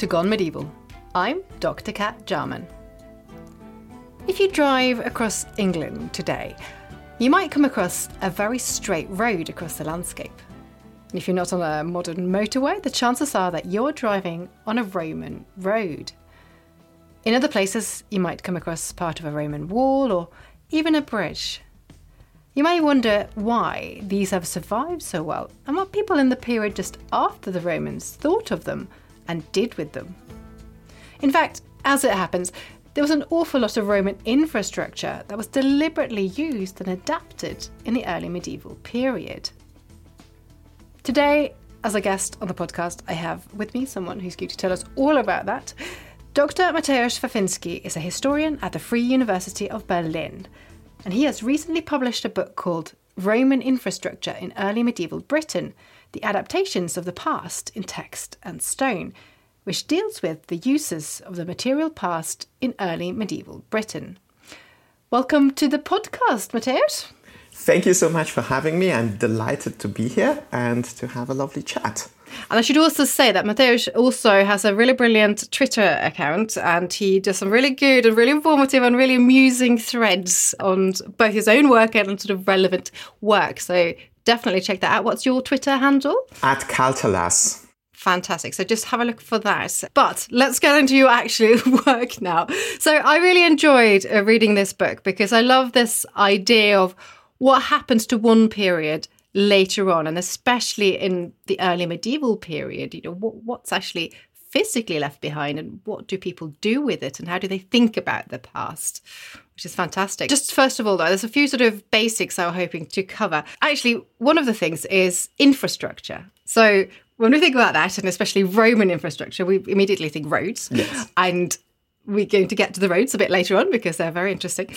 to Gone Medieval. I'm Dr. Kat Jarman. If you drive across England today, you might come across a very straight road across the landscape. And if you're not on a modern motorway, the chances are that you're driving on a Roman road. In other places, you might come across part of a Roman wall or even a bridge. You may wonder why these have survived so well and what people in the period just after the Romans thought of them and did with them. In fact, as it happens, there was an awful lot of Roman infrastructure that was deliberately used and adapted in the early medieval period. Today, as a guest on the podcast, I have with me someone who's going to tell us all about that. Dr. Mateusz Fafiński is a historian at the Free University of Berlin, and he has recently published a book called Roman Infrastructure in Early Medieval Britain The Adaptations of the Past in Text and Stone, which deals with the uses of the material past in early medieval Britain. Welcome to the podcast, Mateusz. Thank you so much for having me. I'm delighted to be here and to have a lovely chat. And I should also say that Mateusz also has a really brilliant Twitter account and he does some really good and really informative and really amusing threads on both his own work and sort of relevant work. So definitely check that out. What's your Twitter handle? At Calthalas. Fantastic. So just have a look for that. But let's get into your actual work now. So I really enjoyed uh, reading this book because I love this idea of what happens to one period later on, and especially in the early medieval period. You know, what, what's actually physically left behind and what do people do with it and how do they think about the past which is fantastic just first of all though there's a few sort of basics i was hoping to cover actually one of the things is infrastructure so when we think about that, and especially Roman infrastructure, we immediately think roads. Yes. And we're going to get to the roads a bit later on because they're very interesting.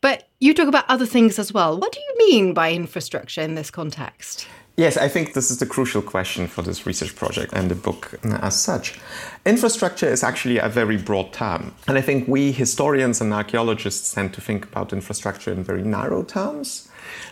But you talk about other things as well. What do you mean by infrastructure in this context? Yes, I think this is the crucial question for this research project and the book uh, as such. Infrastructure is actually a very broad term. And I think we historians and archaeologists tend to think about infrastructure in very narrow terms.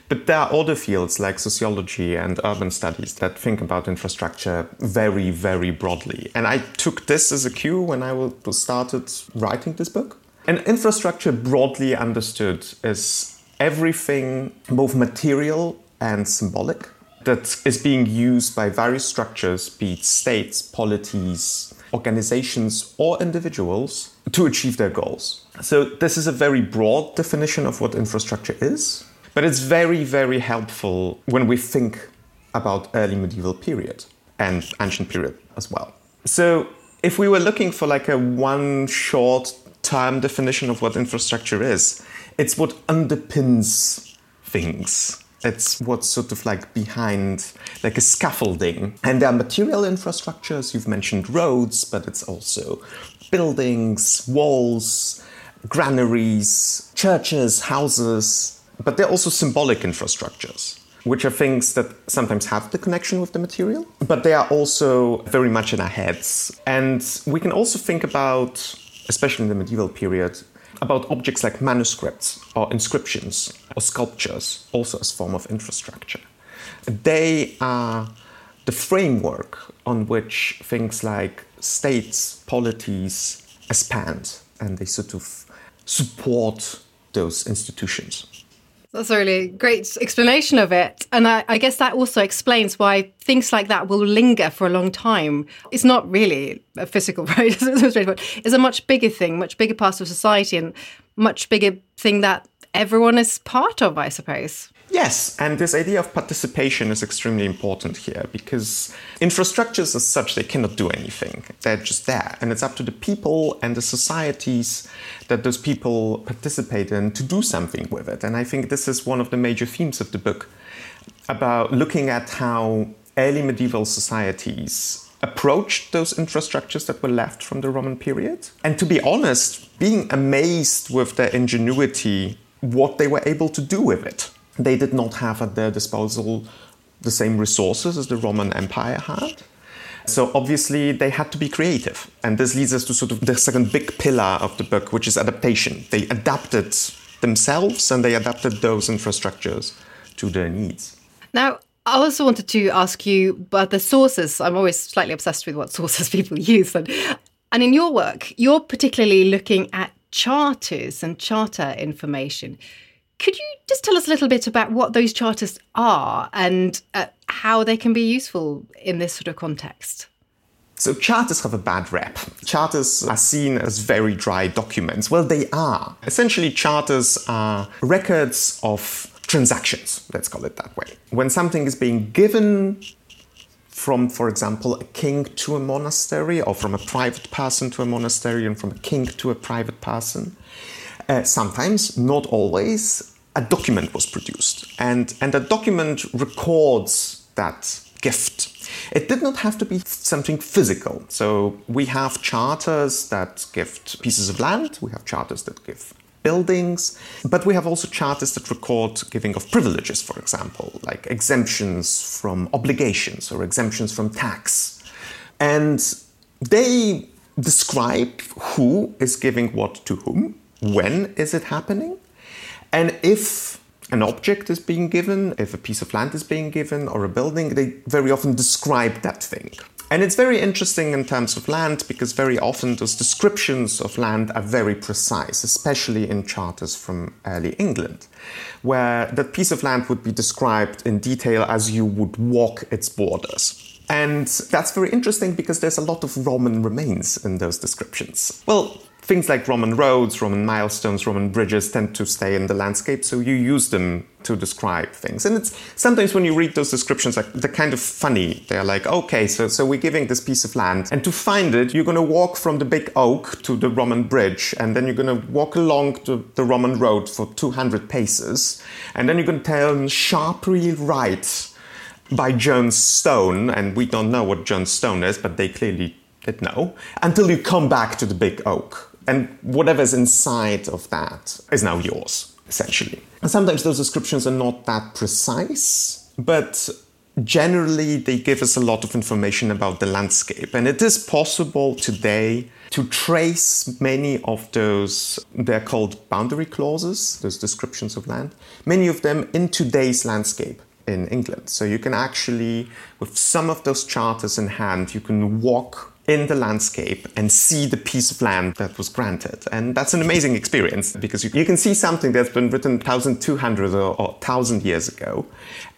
But there are other fields like sociology and urban studies that think about infrastructure very, very broadly. And I took this as a cue when I started writing this book. And infrastructure, broadly understood, is everything, both material and symbolic, that is being used by various structures, be it states, polities, organizations, or individuals, to achieve their goals. So, this is a very broad definition of what infrastructure is. But it's very, very helpful when we think about early medieval period and ancient period as well. So if we were looking for like a one short term definition of what infrastructure is, it's what underpins things. It's what's sort of like behind, like a scaffolding. And there are material infrastructures, you've mentioned roads, but it's also buildings, walls, granaries, churches, houses, but they're also symbolic infrastructures, which are things that sometimes have the connection with the material, but they are also very much in our heads. And we can also think about, especially in the medieval period, about objects like manuscripts or inscriptions or sculptures, also as form of infrastructure. They are the framework on which things like states, polities expand, and they sort of support those institutions. That's a really great explanation of it. And I, I, guess that also explains why things like that will linger for a long time. It's not really a physical road, it's a much bigger thing, much bigger part of society, and much bigger thing that everyone is part of, I suppose. Yes, and this idea of participation is extremely important here because infrastructures as such, they cannot do anything. They're just there. And it's up to the people and the societies that those people participate in to do something with it. And I think this is one of the major themes of the book about looking at how early medieval societies approached those infrastructures that were left from the Roman period. And to be honest, being amazed with their ingenuity, what they were able to do with it they did not have at their disposal the same resources as the Roman Empire had. So obviously they had to be creative. And this leads us to sort of the second big pillar of the book, which is adaptation. They adapted themselves and they adapted those infrastructures to their needs. Now, I also wanted to ask you about the sources. I'm always slightly obsessed with what sources people use. And And in your work, you're particularly looking at charters and charter information. Could you just tell us a little bit about what those charters are and uh, how they can be useful in this sort of context? So, charters have a bad rep. Charters are seen as very dry documents. Well, they are. Essentially, charters are records of transactions, let's call it that way. When something is being given from, for example, a king to a monastery, or from a private person to a monastery, and from a king to a private person. Uh, sometimes, not always, a document was produced, and, and a document records that gift. It did not have to be something physical. So we have charters that gift pieces of land, we have charters that give buildings, but we have also charters that record giving of privileges, for example, like exemptions from obligations or exemptions from tax. And they describe who is giving what to whom, when is it happening, and if an object is being given, if a piece of land is being given, or a building, they very often describe that thing. And it's very interesting in terms of land because very often those descriptions of land are very precise, especially in charters from early England, where that piece of land would be described in detail as you would walk its borders. And that's very interesting because there's a lot of Roman remains in those descriptions. Well, things like Roman roads, Roman milestones, Roman bridges tend to stay in the landscape, so you use them to describe things. And it's sometimes when you read those descriptions, like they're kind of funny. They're like, okay, so so we're giving this piece of land, and to find it, you're going to walk from the big oak to the Roman bridge, and then you're going to walk along the, the Roman road for 200 paces, and then you're going to turn sharply right by Jones Stone, and we don't know what Jones Stone is, but they clearly did know, until you come back to the big oak and whatever's inside of that is now yours, essentially. And sometimes those descriptions are not that precise, but generally they give us a lot of information about the landscape. And it is possible today to trace many of those, they're called boundary clauses, those descriptions of land, many of them in today's landscape in England. So you can actually, with some of those charters in hand, you can walk in the landscape and see the piece of land that was granted. And that's an amazing experience because you, you can see something that's been written 1,200 or, or 1,000 years ago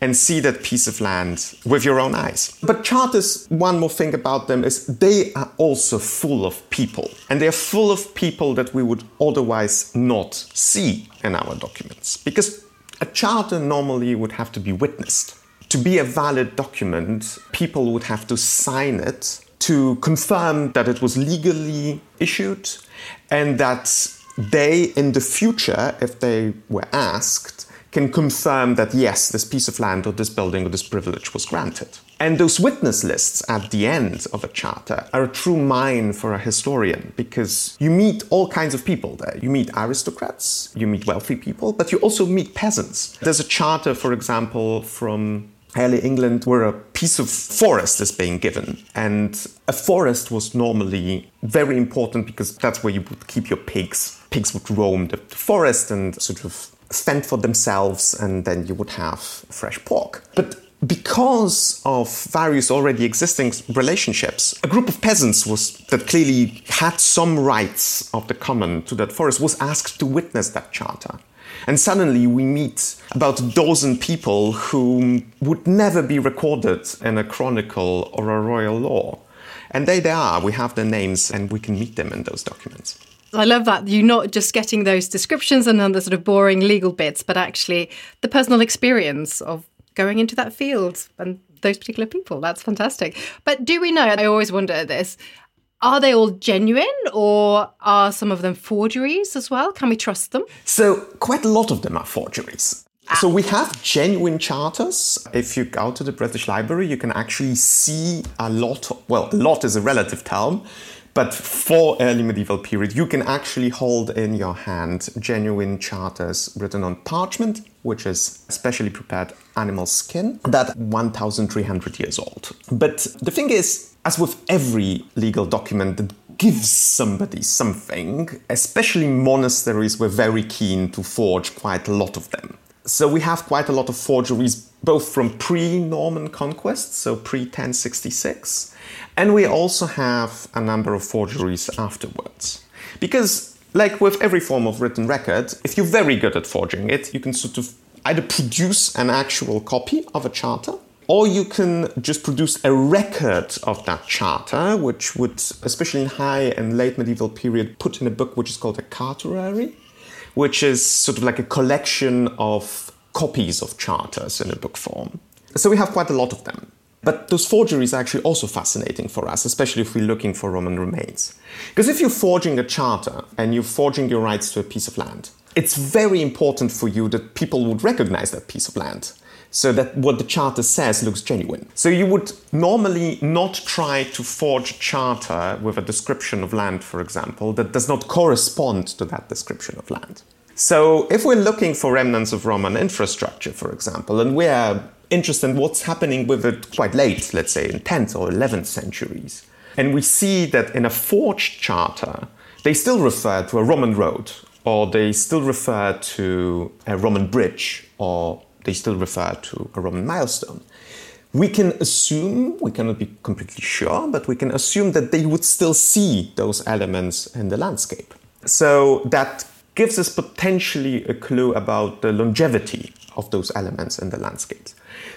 and see that piece of land with your own eyes. But charters, one more thing about them is they are also full of people. And they're full of people that we would otherwise not see in our documents. Because a charter normally would have to be witnessed. To be a valid document, people would have to sign it to confirm that it was legally issued and that they, in the future, if they were asked, can confirm that yes, this piece of land or this building or this privilege was granted. And those witness lists at the end of a charter are a true mine for a historian because you meet all kinds of people there. You meet aristocrats, you meet wealthy people, but you also meet peasants. There's a charter, for example, from early England where a piece of forest is being given. And a forest was normally very important because that's where you would keep your pigs. Pigs would roam the forest and sort of fend for themselves, and then you would have fresh pork. But because of various already existing relationships, a group of peasants was that clearly had some rights of the common to that forest was asked to witness that charter. And suddenly we meet about a dozen people who would never be recorded in a chronicle or a royal law. And there they are, we have their names and we can meet them in those documents. I love that. You're not just getting those descriptions and then the sort of boring legal bits, but actually the personal experience of going into that field and those particular people. That's fantastic. But do we know? I always wonder this are they all genuine or are some of them forgeries as well? Can we trust them? So, quite a lot of them are forgeries. Ah. So we have genuine charters. If you go to the British Library, you can actually see a lot. well, a lot is a relative term, but for early medieval period, you can actually hold in your hand genuine charters written on parchment, which is specially prepared animal skin, that 1,300 years old. But the thing is, as with every legal document that gives somebody something, especially monasteries were very keen to forge quite a lot of them. So we have quite a lot of forgeries, both from pre Norman conquest, so pre 1066, and we also have a number of forgeries afterwards. Because, like with every form of written record, if you're very good at forging it, you can sort of either produce an actual copy of a charter or you can just produce a record of that charter, which would, especially in high and late medieval period, put in a book which is called a cartulary, which is sort of like a collection of copies of charters in a book form. So we have quite a lot of them. But those forgeries are actually also fascinating for us, especially if we're looking for Roman remains. Because if you're forging a charter and you're forging your rights to a piece of land, it's very important for you that people would recognize that piece of land so that what the charter says looks genuine. So you would normally not try to forge a charter with a description of land, for example, that does not correspond to that description of land. So if we're looking for remnants of Roman infrastructure, for example, and we're interested in what's happening with it quite late, let's say in 10th or 11th centuries, and we see that in a forged charter, they still refer to a Roman road, or they still refer to a Roman bridge, or they still refer to a Roman milestone. We can assume, we cannot be completely sure, but we can assume that they would still see those elements in the landscape. So that gives us potentially a clue about the longevity of those elements in the landscape.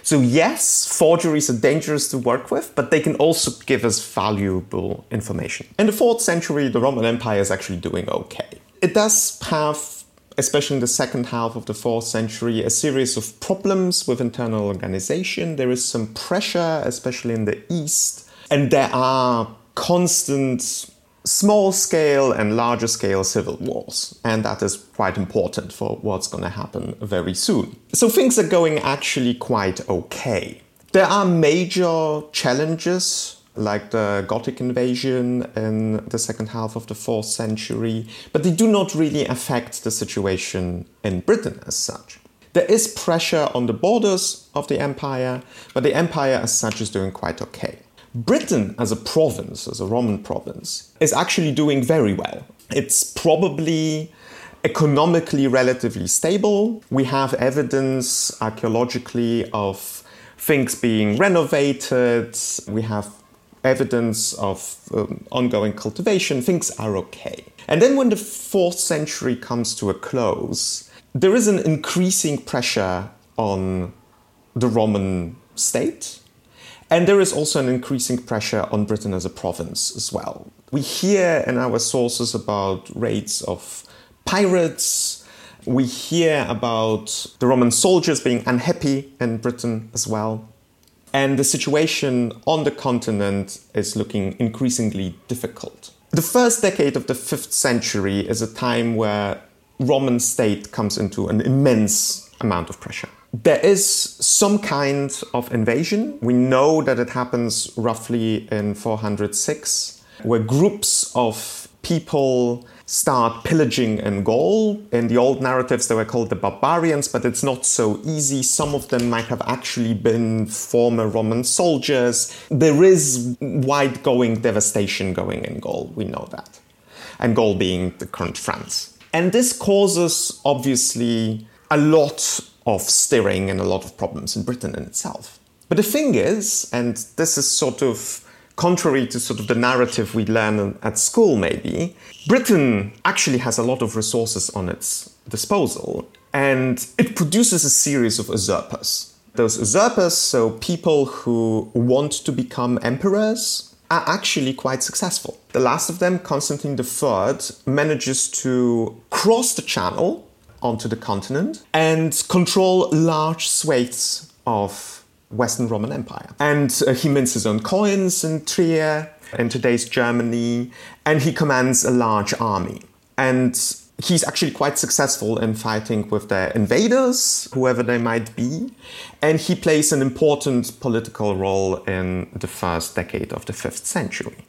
So, yes, forgeries are dangerous to work with, but they can also give us valuable information. In the 4th century, the Roman Empire is actually doing okay. It does have especially in the second half of the fourth century, a series of problems with internal organization. There is some pressure, especially in the east, and there are constant small scale and larger scale civil wars. And that is quite important for what's going to happen very soon. So things are going actually quite okay. There are major challenges like the Gothic invasion in the second half of the fourth century, but they do not really affect the situation in Britain as such. There is pressure on the borders of the empire, but the empire as such is doing quite okay. Britain as a province, as a Roman province, is actually doing very well. It's probably economically relatively stable. We have evidence archaeologically of things being renovated. We have evidence of um, ongoing cultivation, things are okay. And then when the fourth century comes to a close, there is an increasing pressure on the Roman state. And there is also an increasing pressure on Britain as a province as well. We hear in our sources about raids of pirates. We hear about the Roman soldiers being unhappy in Britain as well. And the situation on the continent is looking increasingly difficult. The first decade of the 5th century is a time where Roman state comes into an immense amount of pressure. There is some kind of invasion. We know that it happens roughly in 406, where groups of people start pillaging in Gaul. In the old narratives, they were called the barbarians, but it's not so easy. Some of them might have actually been former Roman soldiers. There is wide going devastation going in Gaul, we know that. And Gaul being the current France. And this causes, obviously, a lot of stirring and a lot of problems in Britain in itself. But the thing is, and this is sort of contrary to sort of the narrative we learn at school, maybe, Britain actually has a lot of resources on its disposal and it produces a series of usurpers. Those usurpers, so people who want to become emperors, are actually quite successful. The last of them, Constantine III, manages to cross the channel onto the continent and control large swathes of Western Roman Empire. And uh, he mints his own coins in Trier, in today's Germany, and he commands a large army. And he's actually quite successful in fighting with the invaders, whoever they might be, and he plays an important political role in the first decade of the 5th century.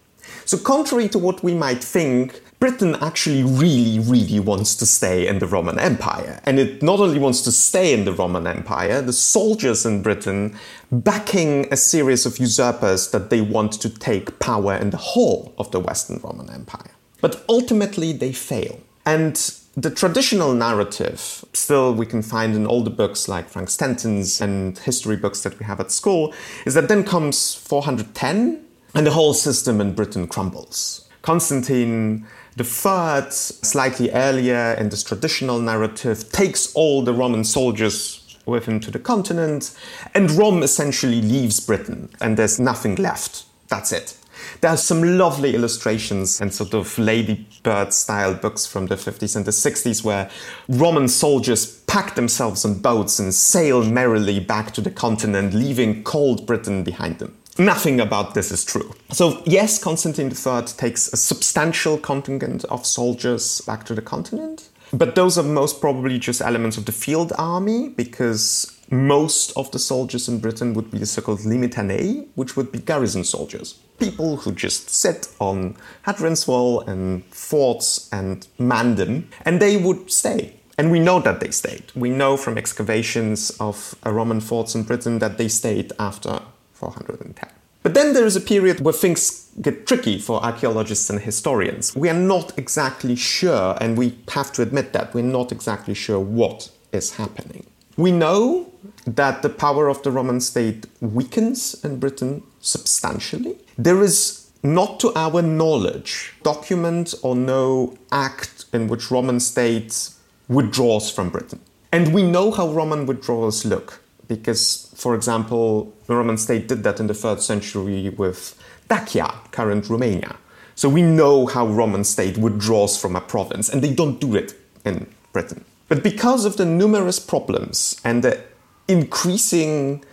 So, contrary to what we might think, Britain actually really, really wants to stay in the Roman Empire. And it not only wants to stay in the Roman Empire, the soldiers in Britain backing a series of usurpers that they want to take power in the whole of the Western Roman Empire. But ultimately, they fail. And the traditional narrative, still we can find in older books like Frank Stenton's and history books that we have at school, is that then comes 410 and the whole system in Britain crumbles. Constantine III, slightly earlier in this traditional narrative, takes all the Roman soldiers with him to the continent, and Rome essentially leaves Britain, and there's nothing left. That's it. There are some lovely illustrations and sort of ladybird style books from the 50s and the 60s where Roman soldiers pack themselves on boats and sail merrily back to the continent, leaving cold Britain behind them. Nothing about this is true. So, yes, Constantine III takes a substantial contingent of soldiers back to the continent, but those are most probably just elements of the field army because most of the soldiers in Britain would be the so called limitanei, which would be garrison soldiers. People who just sit on Hadrian's Wall and forts and man them, and they would stay. And we know that they stayed. We know from excavations of uh, Roman forts in Britain that they stayed after 410. But then there is a period where things get tricky for archaeologists and historians. We are not exactly sure, and we have to admit that, we're not exactly sure what is happening. We know that the power of the Roman state weakens in Britain substantially. There is not to our knowledge document or no act in which Roman state withdraws from Britain. And we know how Roman withdrawals look because, for example, the Roman state did that in the third century with Dacia, current Romania. So we know how Roman state withdraws from a province, and they don't do it in Britain. But because of the numerous problems and the increasing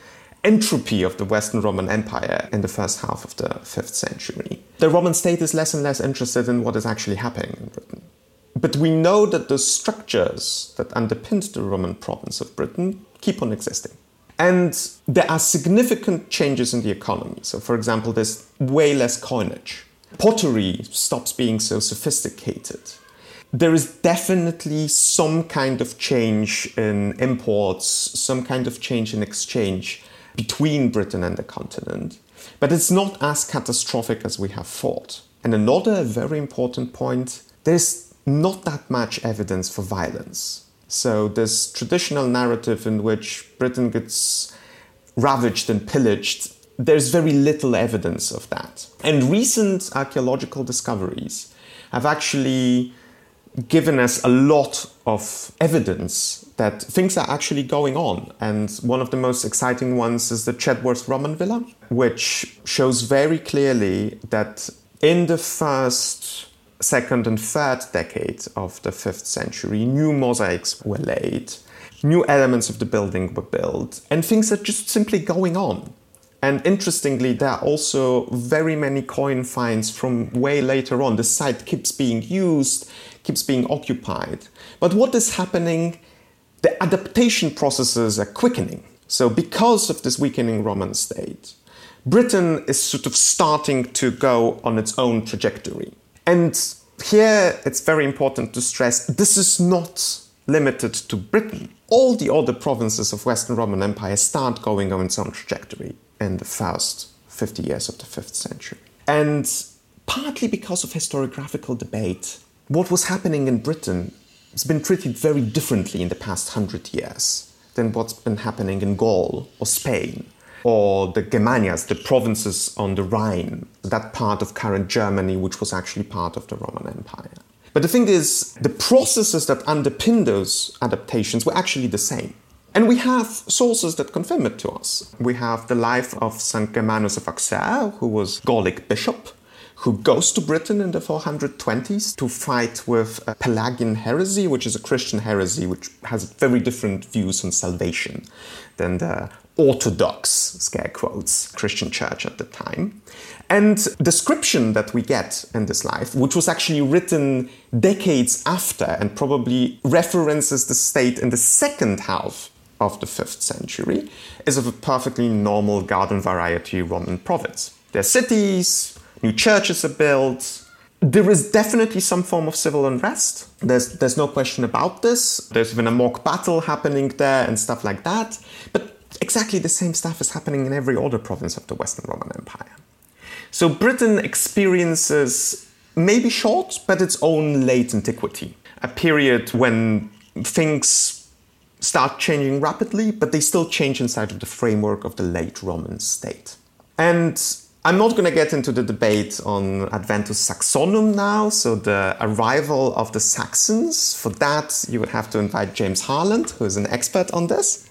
entropy of the Western Roman Empire in the first half of the 5th century, the Roman state is less and less interested in what is actually happening in Britain. But we know that the structures that underpinned the Roman province of Britain keep on existing. And there are significant changes in the economy. So, for example, there's way less coinage. Pottery stops being so sophisticated. There is definitely some kind of change in imports, some kind of change in exchange between Britain and the continent. But it's not as catastrophic as we have thought. And another very important point there's not that much evidence for violence. So, this traditional narrative in which Britain gets ravaged and pillaged, there's very little evidence of that. And recent archaeological discoveries have actually given us a lot of evidence that things are actually going on. And one of the most exciting ones is the Chedworth Roman Villa, which shows very clearly that in the first second and third decade of the fifth century, new mosaics were laid, new elements of the building were built, and things are just simply going on. And interestingly, there are also very many coin finds from way later on. The site keeps being used, keeps being occupied. But what is happening? The adaptation processes are quickening. So, because of this weakening Roman state, Britain is sort of starting to go on its own trajectory. And here it's very important to stress this is not limited to Britain. All the other provinces of Western Roman Empire start going on its own trajectory in the first 50 years of the 5th century. And partly because of historiographical debate, what was happening in Britain has been treated very differently in the past hundred years than what's been happening in Gaul or Spain or the Germanias, the provinces on the Rhine, that part of current Germany, which was actually part of the Roman Empire. But the thing is, the processes that underpin those adaptations were actually the same. And we have sources that confirm it to us. We have the life of St. Germanus of Auxerre, who was Gallic bishop, who goes to Britain in the 420s to fight with Pelagian heresy, which is a Christian heresy which has very different views on salvation than the orthodox, scare quotes, Christian church at the time. And description that we get in this life, which was actually written decades after and probably references the state in the second half of the 5th century, is of a perfectly normal garden variety Roman province. There are cities, new churches are built, there is definitely some form of civil unrest. There's, there's no question about this. There's even a mock battle happening there and stuff like that. But exactly the same stuff is happening in every other province of the Western Roman Empire. So Britain experiences maybe short, but its own late antiquity. a period when things start changing rapidly, but they still change inside of the framework of the late Roman state. And I'm not going to get into the debate on Adventus Saxonum now, so the arrival of the Saxons. For that, you would have to invite James Harland, who is an expert on this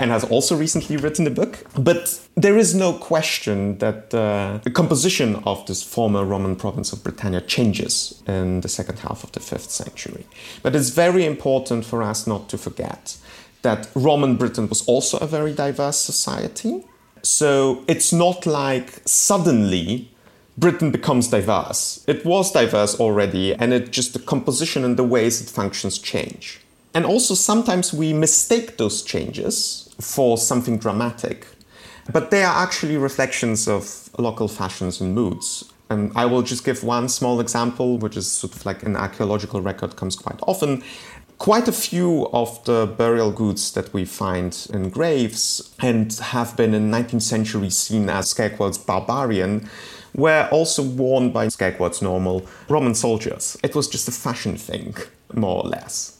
and has also recently written a book. But there is no question that uh, the composition of this former Roman province of Britannia changes in the second half of the fifth century. But it's very important for us not to forget that Roman Britain was also a very diverse society so it's not like suddenly Britain becomes diverse. It was diverse already, and it just the composition and the ways it functions change. And also sometimes we mistake those changes for something dramatic, but they are actually reflections of local fashions and moods. And I will just give one small example, which is sort of like an archaeological record comes quite often. Quite a few of the burial goods that we find in graves and have been in 19th century seen as Scale barbarian were also worn by Scale normal Roman soldiers. It was just a fashion thing, more or less.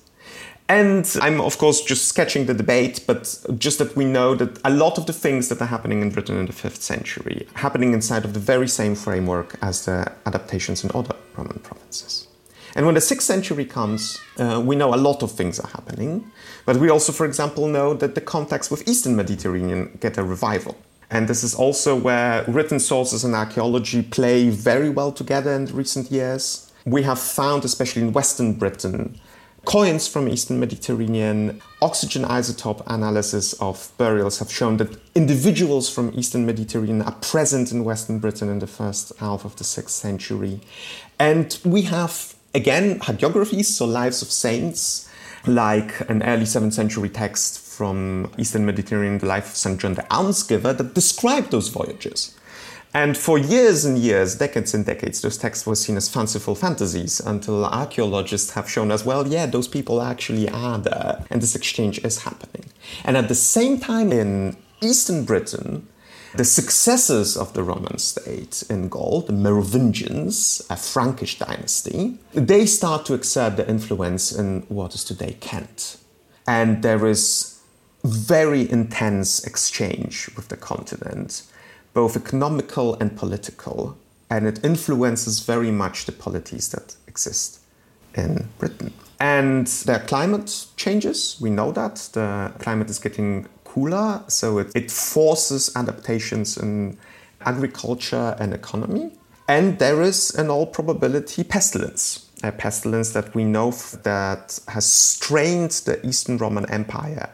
And I'm, of course, just sketching the debate, but just that we know that a lot of the things that are happening in Britain in the 5th century happening inside of the very same framework as the adaptations in other Roman provinces. And when the 6th century comes, uh, we know a lot of things are happening. But we also, for example, know that the contacts with Eastern Mediterranean get a revival. And this is also where written sources and archaeology play very well together in recent years. We have found, especially in Western Britain, coins from Eastern Mediterranean, oxygen isotope analysis of burials have shown that individuals from Eastern Mediterranean are present in Western Britain in the first half of the 6th century. And we have again, hagiographies, so lives of saints, like an early 7th century text from Eastern Mediterranean, the life of St. John the Almsgiver, that described those voyages. And for years and years, decades and decades, those texts were seen as fanciful fantasies until archaeologists have shown us, well, yeah, those people actually are there, and this exchange is happening. And at the same time, in Eastern Britain, the successors of the Roman state in Gaul, the Merovingians, a Frankish dynasty, they start to exert their influence in what is today Kent. And there is very intense exchange with the continent, both economical and political, and it influences very much the polities that exist in Britain. And their climate changes, we know that. The climate is getting cooler, so it, it forces adaptations in agriculture and economy. And there is, in all probability, pestilence. A pestilence that we know that has strained the Eastern Roman Empire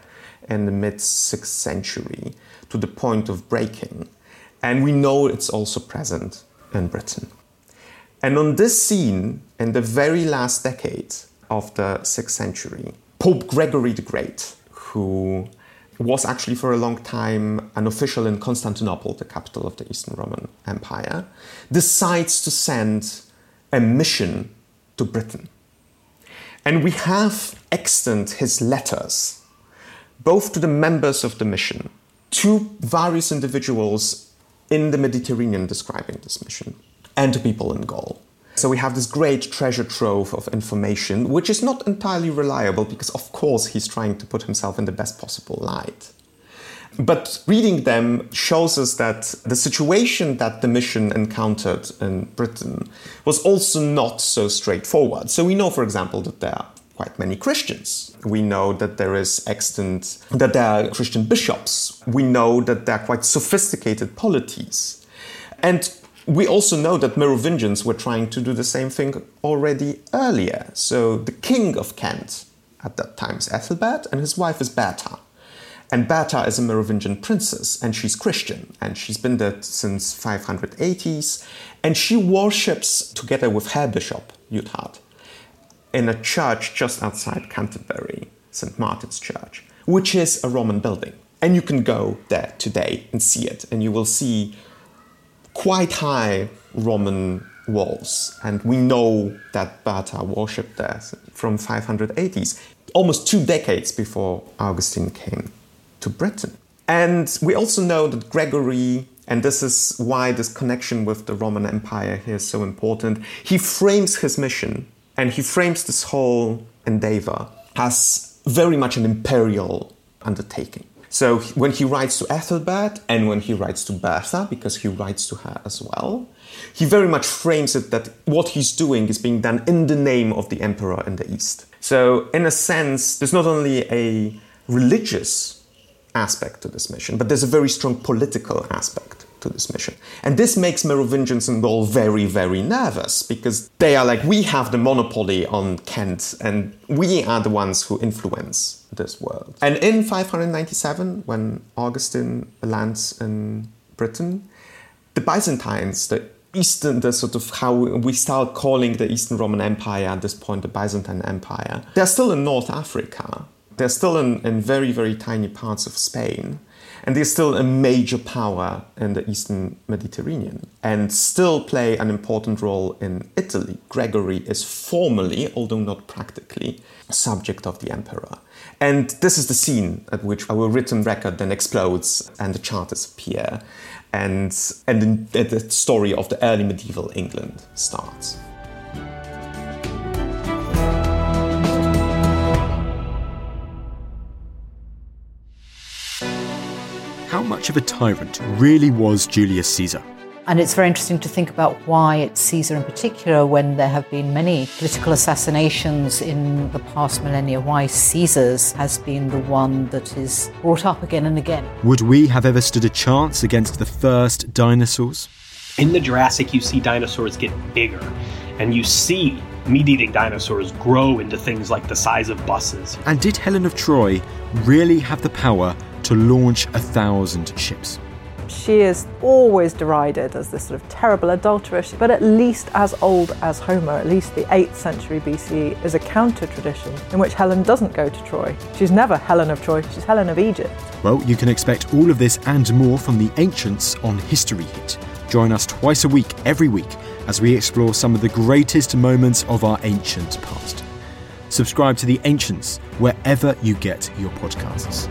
in the mid 6th century to the point of breaking. And we know it's also present in Britain. And on this scene, in the very last decade of the 6th century, Pope Gregory the Great, who was actually for a long time an official in Constantinople, the capital of the Eastern Roman Empire, decides to send a mission to Britain. And we have extant his letters, both to the members of the mission, to various individuals in the Mediterranean describing this mission, and to people in Gaul. So we have this great treasure trove of information, which is not entirely reliable because, of course, he's trying to put himself in the best possible light. But reading them shows us that the situation that the mission encountered in Britain was also not so straightforward. So we know, for example, that there quite many Christians. We know that there is extant, that there are Christian bishops. We know that there are quite sophisticated polities. And we also know that Merovingians were trying to do the same thing already earlier. So the king of Kent at that time is Ethelbert, and his wife is Bertha. And Bertha is a Merovingian princess, and she's Christian, and she's been there since 580s, and she worships together with her bishop, Liudhard, in a church just outside Canterbury, St. Martin's Church, which is a Roman building. And you can go there today and see it, and you will see quite high Roman walls. And we know that Bertha worshipped there from 580s, almost two decades before Augustine came to Britain. And we also know that Gregory, and this is why this connection with the Roman Empire here is so important, he frames his mission And he frames this whole endeavor as very much an imperial undertaking. So when he writes to Ethelbert and when he writes to Bertha, because he writes to her as well, he very much frames it that what he's doing is being done in the name of the emperor in the East. So, in a sense, there's not only a religious aspect to this mission, but there's a very strong political aspect to this mission. And this makes Merovingians and Gaul very, very nervous because they are like, we have the monopoly on Kent and we are the ones who influence this world. And in 597, when Augustine lands in Britain, the Byzantines, the Eastern, the sort of how we start calling the Eastern Roman Empire at this point the Byzantine Empire, they're still in North Africa. They're still in, in very, very tiny parts of Spain. And they're still a major power in the Eastern Mediterranean and still play an important role in Italy. Gregory is formally, although not practically, subject of the emperor. And this is the scene at which our written record then explodes and the charters appear and, and the story of the early medieval England starts. Much of a tyrant really was Julius Caesar? And it's very interesting to think about why it's Caesar in particular when there have been many political assassinations in the past millennia, why Caesar's has been the one that is brought up again and again. Would we have ever stood a chance against the first dinosaurs? In the Jurassic, you see dinosaurs get bigger, and you see meat eating dinosaurs grow into things like the size of buses. And did Helen of Troy really have the power to launch a thousand ships? She is always derided as this sort of terrible adulteress, but at least as old as Homer, at least the 8th century BCE, is a counter tradition in which Helen doesn't go to Troy. She's never Helen of Troy, she's Helen of Egypt. Well, you can expect all of this and more from the ancients on History Hit. Join us twice a week, every week, as we explore some of the greatest moments of our ancient past. Subscribe to The Ancients wherever you get your podcasts.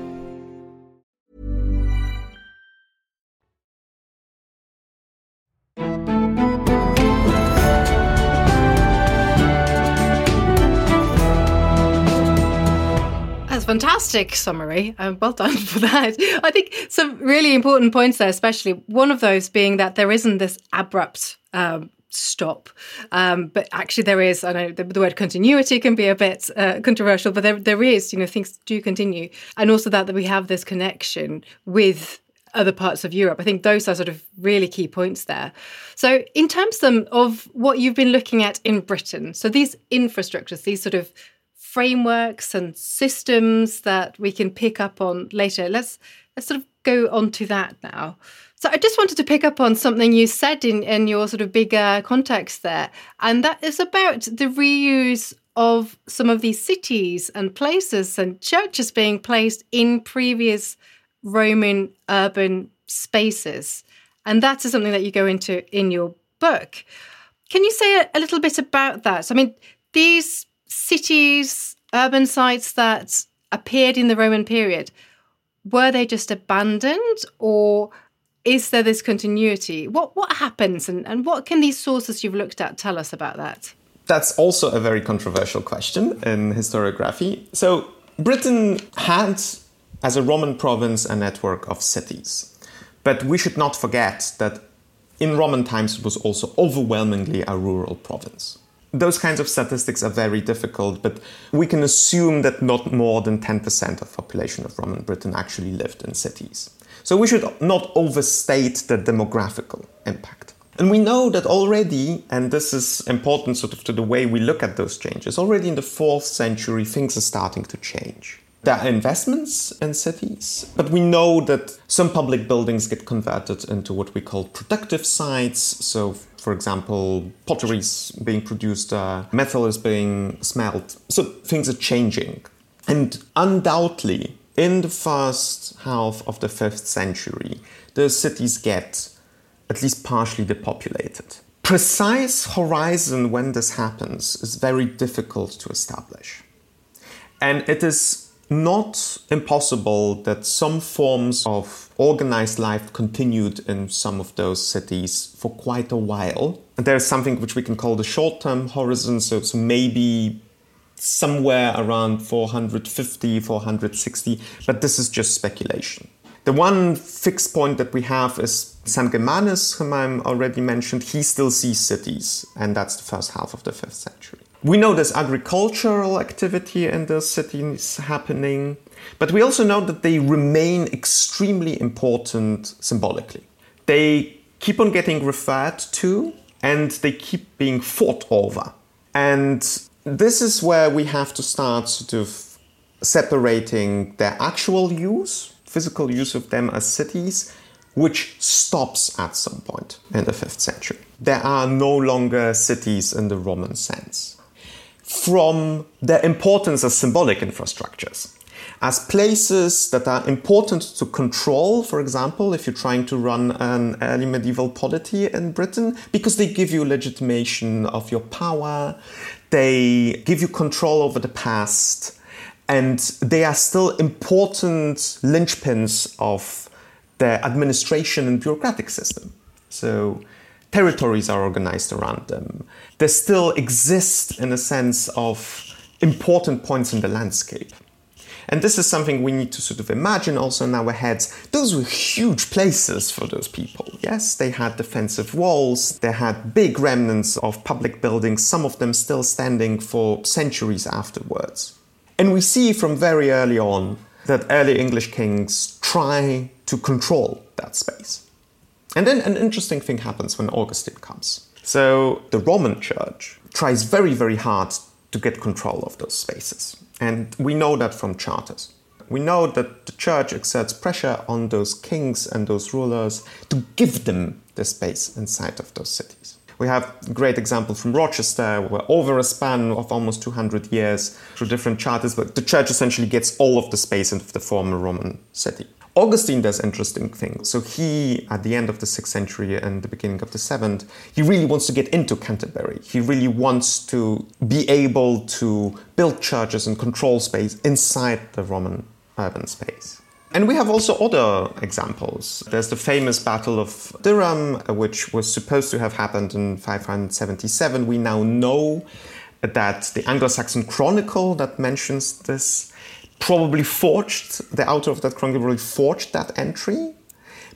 Fantastic summary. Um, well done for that. I think some really important points there, especially one of those being that there isn't this abrupt um, stop. Um, but actually, there is. I know the, the word continuity can be a bit uh, controversial, but there there is. You know, things do continue, and also that that we have this connection with other parts of Europe. I think those are sort of really key points there. So, in terms of what you've been looking at in Britain, so these infrastructures, these sort of frameworks and systems that we can pick up on later. Let's let's sort of go on to that now. So I just wanted to pick up on something you said in, in your sort of bigger context there, and that is about the reuse of some of these cities and places and churches being placed in previous Roman urban spaces. And that is something that you go into in your book. Can you say a, a little bit about that? I mean, these cities, urban sites that appeared in the Roman period, were they just abandoned or is there this continuity? What what happens and, and what can these sources you've looked at tell us about that? That's also a very controversial question in historiography. So Britain had as a Roman province a network of cities. But we should not forget that in Roman times it was also overwhelmingly a rural province. Those kinds of statistics are very difficult, but we can assume that not more than 10% of population of Roman Britain actually lived in cities. So we should not overstate the demographical impact. And we know that already, and this is important sort of to the way we look at those changes, already in the fourth century things are starting to change. There are investments in cities, but we know that some public buildings get converted into what we call productive sites. So, for example, pottery is being produced, uh, metal is being smelt. So things are changing. And undoubtedly, in the first half of the fifth century, the cities get at least partially depopulated. Precise horizon when this happens is very difficult to establish. And it is not impossible that some forms of organized life continued in some of those cities for quite a while. And there's something which we can call the short term horizon, so it's maybe somewhere around 450, 460, but this is just speculation. The one fixed point that we have is San Germanus, whom I already mentioned. He still sees cities, and that's the first half of the fifth century. We know there's agricultural activity in the cities happening, but we also know that they remain extremely important symbolically. They keep on getting referred to and they keep being fought over. And this is where we have to start sort of separating their actual use, physical use of them as cities, which stops at some point in the 5th century. There are no longer cities in the Roman sense from their importance as symbolic infrastructures. As places that are important to control, for example, if you're trying to run an early medieval polity in Britain, because they give you legitimation of your power, they give you control over the past, and they are still important linchpins of the administration and bureaucratic system. So territories are organized around them. They still exist in a sense of important points in the landscape. And this is something we need to sort of imagine also in our heads. Those were huge places for those people. Yes, they had defensive walls, they had big remnants of public buildings, some of them still standing for centuries afterwards. And we see from very early on that early English kings try to control that space. And then an interesting thing happens when Augustine comes. So the Roman Church tries very, very hard to get control of those spaces. And we know that from charters. We know that the church exerts pressure on those kings and those rulers to give them the space inside of those cities. We have a great example from Rochester, where over a span of almost 200 years, through different charters, but the church essentially gets all of the space of the former Roman city. Augustine does interesting things. So he, at the end of the sixth century and the beginning of the seventh, he really wants to get into Canterbury. He really wants to be able to build churches and control space inside the Roman urban space. And we have also other examples. There's the famous Battle of Dyrham, which was supposed to have happened in 577. We now know that the Anglo Saxon Chronicle that mentions this probably forged, the author of that chronicle probably forged that entry.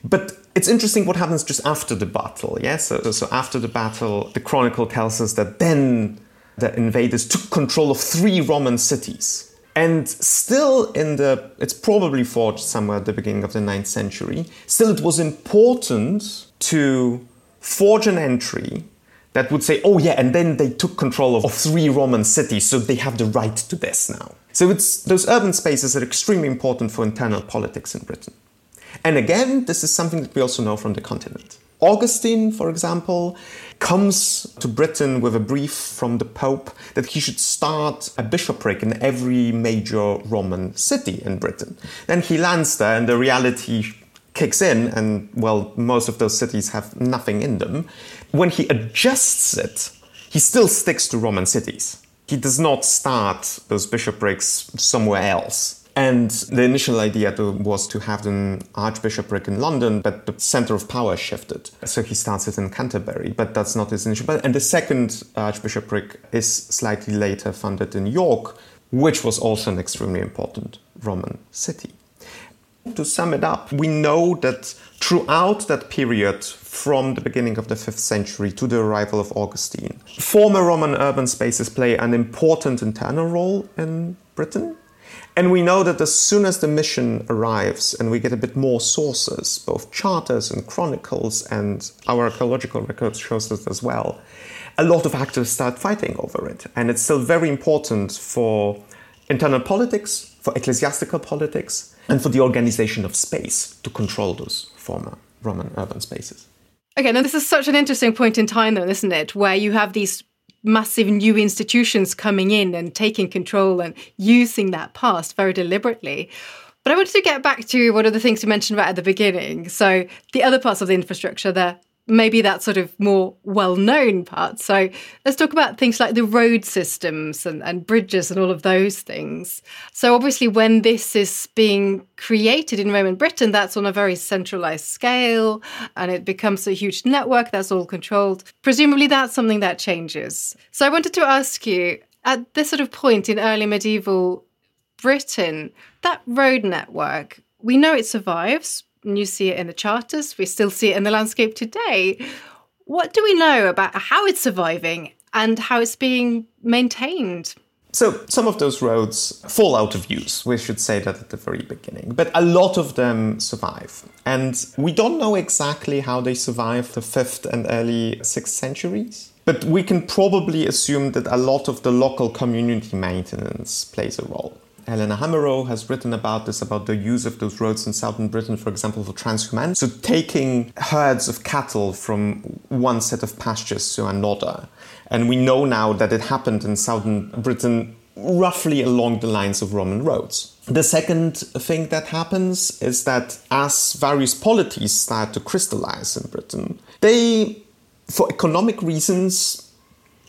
But it's interesting what happens just after the battle. Yes, yeah? so, so after the battle, the chronicle tells us that then the invaders took control of three Roman cities. And still, in the, it's probably forged somewhere at the beginning of the 9th century, still it was important to forge an entry that would say, oh yeah, and then they took control of, of three Roman cities, so they have the right to this now. So it's those urban spaces are extremely important for internal politics in Britain. And again, this is something that we also know from the continent. Augustine, for example, comes to Britain with a brief from the Pope that he should start a bishopric in every major Roman city in Britain. Then he lands there, and the reality kicks in, and well, most of those cities have nothing in them. When he adjusts it, he still sticks to Roman cities he does not start those bishoprics somewhere else. And the initial idea was to have an archbishopric in London, but the center of power shifted. So he starts it in Canterbury, but that's not his initial. And the second archbishopric is slightly later funded in York, which was also an extremely important Roman city. To sum it up, we know that throughout that period, from the beginning of the 5th century to the arrival of Augustine, former Roman urban spaces play an important internal role in Britain. And we know that as soon as the mission arrives and we get a bit more sources, both charters and chronicles, and our archaeological records shows this as well, a lot of actors start fighting over it. And it's still very important for internal politics, for ecclesiastical politics, and for the organization of space to control those former Roman urban spaces. Okay, now this is such an interesting point in time, though, isn't it? Where you have these massive new institutions coming in and taking control and using that past very deliberately. But I wanted to get back to one of the things you mentioned right at the beginning. So, the other parts of the infrastructure, the maybe that sort of more well known part. So let's talk about things like the road systems and, and bridges and all of those things. So, obviously, when this is being created in Roman Britain, that's on a very centralized scale and it becomes a huge network that's all controlled. Presumably, that's something that changes. So, I wanted to ask you at this sort of point in early medieval Britain, that road network, we know it survives and you see it in the charters. We still see it in the landscape today. What do we know about how it's surviving and how it's being maintained? So, some of those roads fall out of use. We should say that at the very beginning. But a lot of them survive. And we don't know exactly how they survived the 5th and early 6th centuries. But we can probably assume that a lot of the local community maintenance plays a role. Helena Hamerow has written about this, about the use of those roads in southern Britain, for example, for transhumance. So taking herds of cattle from one set of pastures to another. And we know now that it happened in southern Britain roughly along the lines of Roman roads. The second thing that happens is that as various polities start to crystallize in Britain, they, for economic reasons,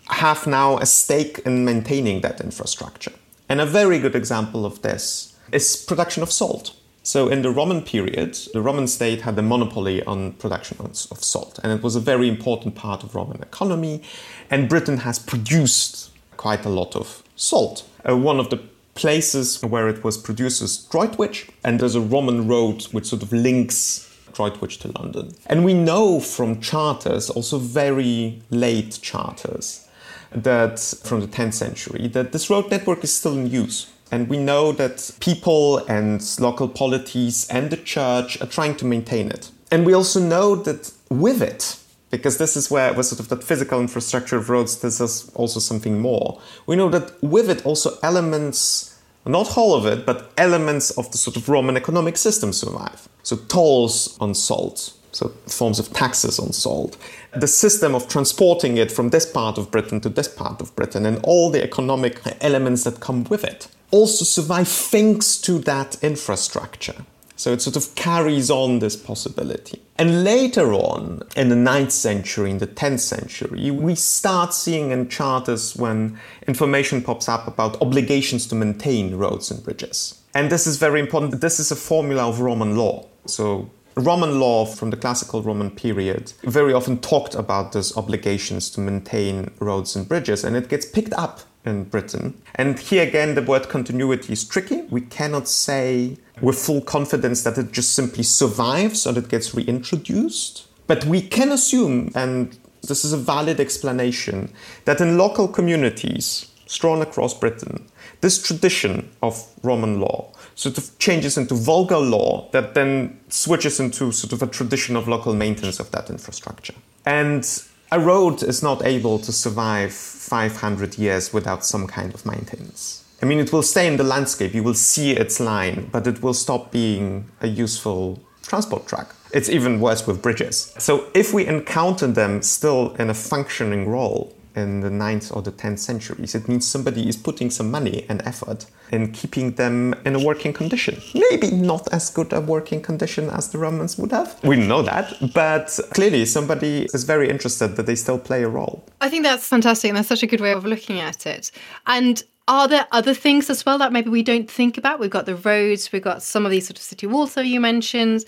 have now a stake in maintaining that infrastructure. And a very good example of this is production of salt. So, in the Roman period, the Roman state had the monopoly on production of salt, and it was a very important part of Roman economy. And Britain has produced quite a lot of salt. Uh, one of the places where it was produced is Droitwich, and there's a Roman road which sort of links Droitwich to London. And we know from charters, also very late charters, that from the 10th century that this road network is still in use. And we know that people and local polities and the church are trying to maintain it. And we also know that with it, because this is where, where sort of that physical infrastructure of roads, this is also something more. We know that with it also elements, not all of it, but elements of the sort of Roman economic system survive. So tolls on salt, so forms of taxes on salt. The system of transporting it from this part of Britain to this part of Britain and all the economic elements that come with it also survive thanks to that infrastructure. So it sort of carries on this possibility. And later on, in the 9th century, in the 10th century, we start seeing in charters when information pops up about obligations to maintain roads and bridges. And this is very important. This is a formula of Roman law. So Roman law from the classical Roman period very often talked about those obligations to maintain roads and bridges, and it gets picked up in Britain. And here again, the word continuity is tricky. We cannot say with full confidence that it just simply survives or it gets reintroduced. But we can assume, and this is a valid explanation, that in local communities strewn across Britain, this tradition of Roman law sort of changes into vulgar law that then switches into sort of a tradition of local maintenance of that infrastructure. And a road is not able to survive 500 years without some kind of maintenance. I mean, it will stay in the landscape, you will see its line, but it will stop being a useful transport track. It's even worse with bridges. So, if we encounter them still in a functioning role, in the 9th or the 10th centuries. It means somebody is putting some money and effort in keeping them in a working condition. Maybe not as good a working condition as the Romans would have. We know that, but clearly somebody is very interested that they still play a role. I think that's fantastic and that's such a good way of looking at it. And are there other things as well that maybe we don't think about? We've got the roads, we've got some of these sort of city walls that you mentioned.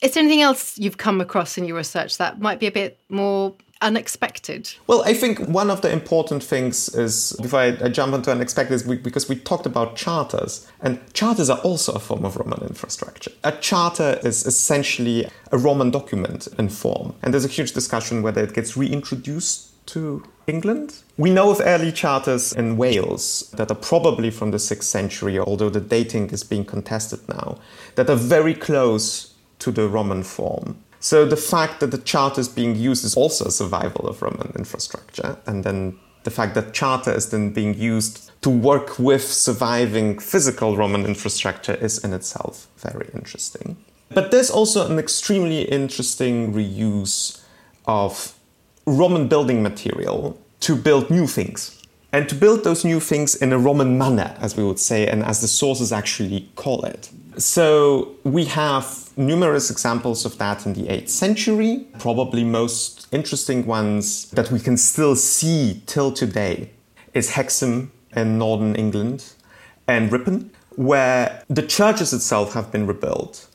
Is there anything else you've come across in your research that might be a bit more unexpected? Well, I think one of the important things is, before I, I jump into unexpected, is we, because we talked about charters, and charters are also a form of Roman infrastructure. A charter is essentially a Roman document in form, and there's a huge discussion whether it gets reintroduced to England. We know of early charters in Wales that are probably from the 6th century, although the dating is being contested now, that are very close to the Roman form. So the fact that the charter is being used is also a survival of Roman infrastructure. And then The fact that charter is then being used to work with surviving physical Roman infrastructure is in itself very interesting. But there's also an extremely interesting reuse of Roman building material to build new things. And to build those new things in a Roman manner, as we would say, and as the sources actually call it. So we have numerous examples of that in the 8th century, probably most interesting ones that we can still see till today is Hexham in northern England and Ripon, where the churches itself have been rebuilt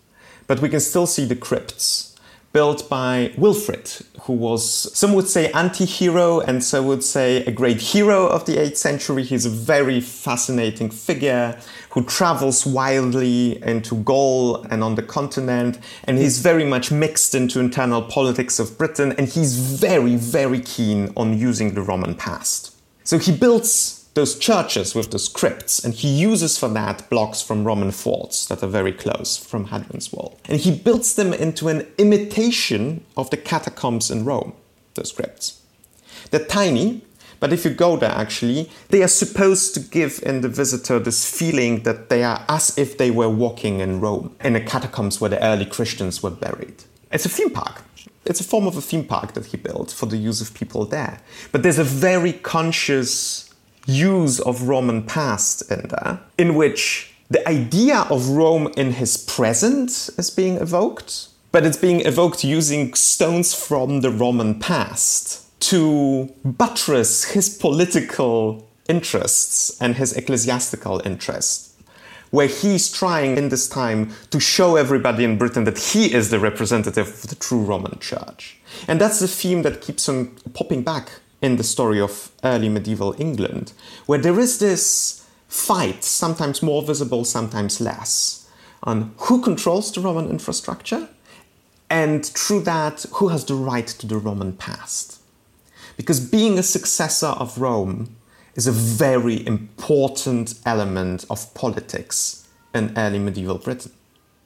but we can still see the crypts built by Wilfrid, who was, some would say, anti hero, and some would say a great hero of the 8th century. He's a very fascinating figure who travels wildly into Gaul and on the continent, and he's very much mixed into internal politics of Britain, and he's very, very keen on using the Roman past. So he builds those churches with those crypts, and he uses for that blocks from Roman forts that are very close from Hadrian's Wall. And he builds them into an imitation of the catacombs in Rome, those crypts. They're tiny, but if you go there, actually, they are supposed to give in the visitor this feeling that they are as if they were walking in Rome, in the catacombs where the early Christians were buried. It's a theme park. It's a form of a theme park that he built for the use of people there. But there's a very conscious use of Roman past in there, in which the idea of Rome in his present is being evoked, but it's being evoked using stones from the Roman past to buttress his political interests and his ecclesiastical interests. Where he's trying in this time to show everybody in Britain that he is the representative of the true Roman Church. And that's the theme that keeps on popping back in the story of early medieval England, where there is this fight, sometimes more visible, sometimes less, on who controls the Roman infrastructure, and through that, who has the right to the Roman past. Because being a successor of Rome is a very important element of politics in early medieval Britain.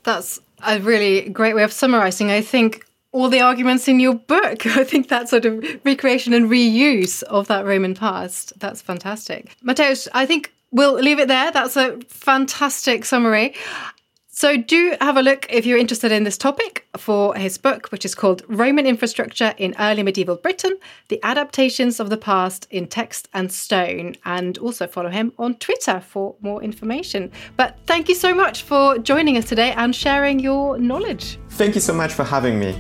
That's a really great way of summarizing. I think all the arguments in your book. I think that sort of recreation and reuse of that Roman past. That's fantastic. Mateusz, I think we'll leave it there. That's a fantastic summary. So, do have a look if you're interested in this topic for his book, which is called Roman Infrastructure in Early Medieval Britain The Adaptations of the Past in Text and Stone. And also follow him on Twitter for more information. But thank you so much for joining us today and sharing your knowledge. Thank you so much for having me.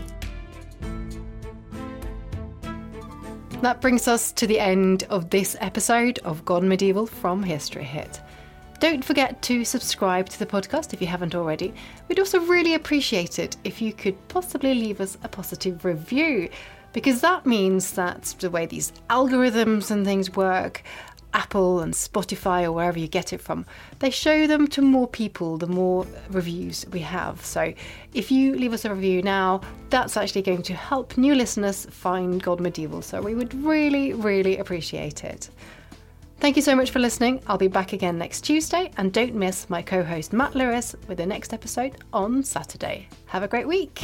That brings us to the end of this episode of Gone Medieval from History Hit. Don't forget to subscribe to the podcast if you haven't already. We'd also really appreciate it if you could possibly leave us a positive review, because that means that the way these algorithms and things work, Apple and Spotify or wherever you get it from, they show them to more people the more reviews we have. So if you leave us a review now, that's actually going to help new listeners find Gone Medieval. So we would really, really appreciate it. Thank you so much for listening. I'll be back again next Tuesday, and don't miss my co host Matt Lewis with the next episode on Saturday. Have a great week.